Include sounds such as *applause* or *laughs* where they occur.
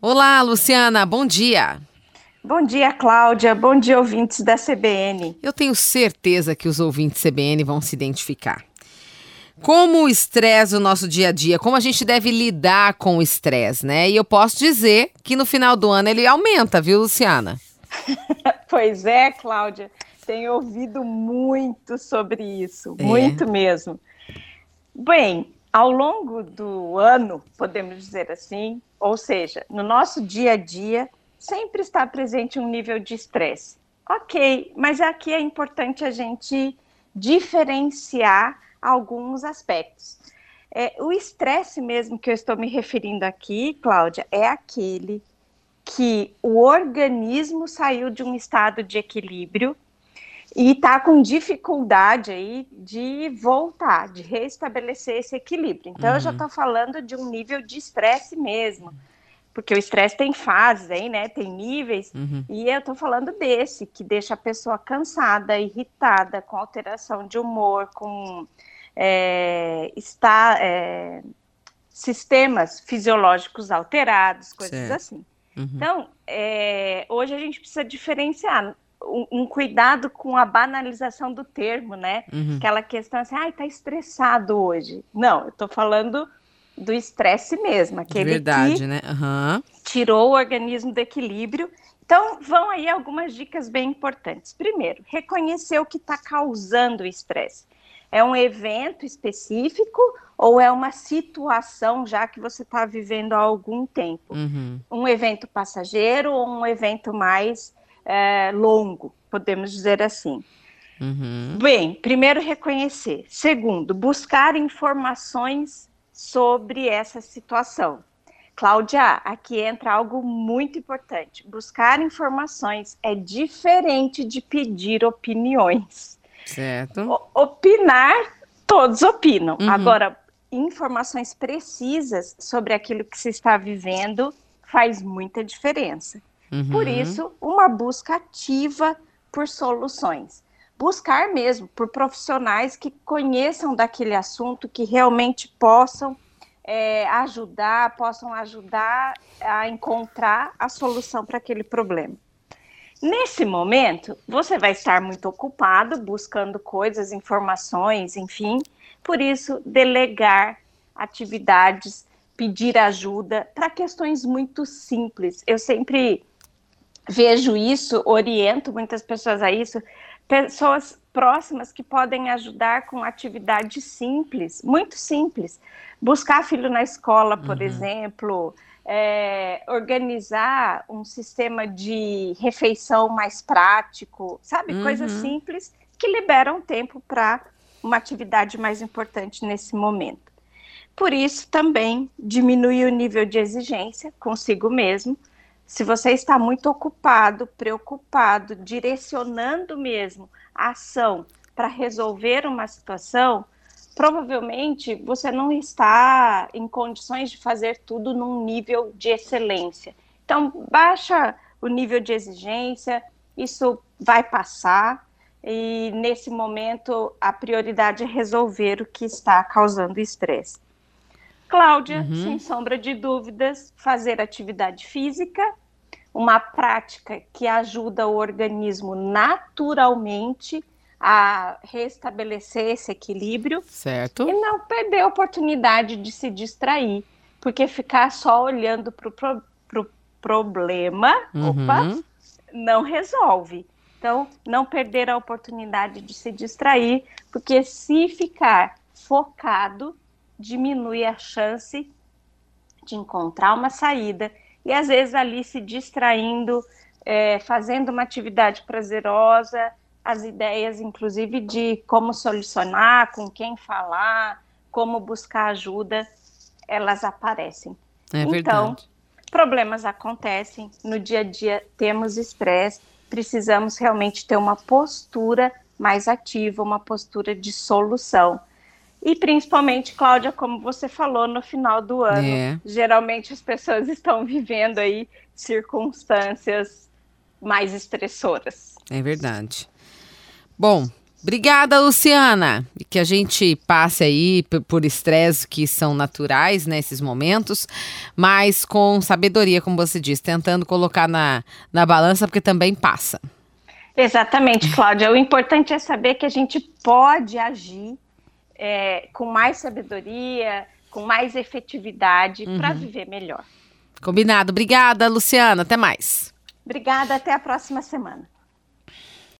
Olá, Luciana, bom dia. Bom dia, Cláudia. Bom dia, ouvintes da CBN. Eu tenho certeza que os ouvintes CBN vão se identificar. Como o estresse o nosso dia a dia, como a gente deve lidar com o estresse, né? E eu posso dizer que no final do ano ele aumenta, viu, Luciana? *laughs* pois é, Cláudia. Tenho ouvido muito sobre isso, é. muito mesmo. Bem, ao longo do ano, podemos dizer assim, ou seja, no nosso dia a dia, sempre está presente um nível de estresse. Ok, mas aqui é importante a gente diferenciar alguns aspectos. É, o estresse mesmo que eu estou me referindo aqui, Cláudia, é aquele que o organismo saiu de um estado de equilíbrio e está com dificuldade aí de voltar, de restabelecer esse equilíbrio. Então, uhum. eu já estou uhum. falando de um nível de estresse mesmo, porque o estresse tem fases aí, né? Tem níveis, uhum. e eu estou falando desse, que deixa a pessoa cansada, irritada, com alteração de humor, com é, está, é, sistemas fisiológicos alterados, coisas certo. assim. Uhum. Então, é, hoje a gente precisa diferenciar um, um, cuidado com a banalização do termo, né? Uhum. Aquela questão assim, ai, tá estressado hoje. Não, eu tô falando do estresse mesmo, aquele Verdade, que né? Uhum. tirou o organismo do equilíbrio. Então, vão aí algumas dicas bem importantes. Primeiro, reconhecer o que está causando o estresse. É um evento específico ou é uma situação já que você está vivendo há algum tempo? Uhum. Um evento passageiro ou um evento mais é, longo, podemos dizer assim. Uhum. Bem, primeiro reconhecer. Segundo, buscar informações sobre essa situação. Cláudia, aqui entra algo muito importante. Buscar informações é diferente de pedir opiniões. Certo. O, opinar, todos opinam. Uhum. Agora, informações precisas sobre aquilo que se está vivendo faz muita diferença. Uhum. Por isso, uma busca ativa por soluções. Buscar mesmo por profissionais que conheçam daquele assunto, que realmente possam é, ajudar, possam ajudar a encontrar a solução para aquele problema. Nesse momento, você vai estar muito ocupado buscando coisas, informações, enfim. Por isso, delegar atividades, pedir ajuda para questões muito simples. Eu sempre vejo isso, oriento muitas pessoas a isso, pessoas próximas que podem ajudar com atividades simples, muito simples. Buscar filho na escola, por uhum. exemplo, é, organizar um sistema de refeição mais prático, sabe? Uhum. Coisas simples que liberam tempo para uma atividade mais importante nesse momento. Por isso, também diminui o nível de exigência consigo mesmo, se você está muito ocupado, preocupado, direcionando mesmo a ação para resolver uma situação, provavelmente você não está em condições de fazer tudo num nível de excelência. Então, baixa o nível de exigência, isso vai passar, e nesse momento a prioridade é resolver o que está causando estresse. Cláudia, uhum. sem sombra de dúvidas, fazer atividade física, uma prática que ajuda o organismo naturalmente a restabelecer esse equilíbrio. Certo. E não perder a oportunidade de se distrair, porque ficar só olhando para o pro, pro problema, uhum. opa, não resolve. Então, não perder a oportunidade de se distrair, porque se ficar focado, diminui a chance de encontrar uma saída e às vezes ali se distraindo, é, fazendo uma atividade prazerosa, as ideias, inclusive, de como solucionar, com quem falar, como buscar ajuda, elas aparecem. É então, verdade. problemas acontecem, no dia a dia temos estresse, precisamos realmente ter uma postura mais ativa, uma postura de solução. E principalmente, Cláudia, como você falou, no final do ano, é. geralmente as pessoas *laughs* estão vivendo aí circunstâncias mais estressoras. É verdade. Bom, Obrigada, Luciana. E que a gente passe aí por estresse que são naturais nesses momentos, mas com sabedoria, como você disse, tentando colocar na, na balança, porque também passa. Exatamente, Cláudia. O importante é saber que a gente pode agir é, com mais sabedoria, com mais efetividade uhum. para viver melhor. Combinado. Obrigada, Luciana. Até mais. Obrigada. Até a próxima semana.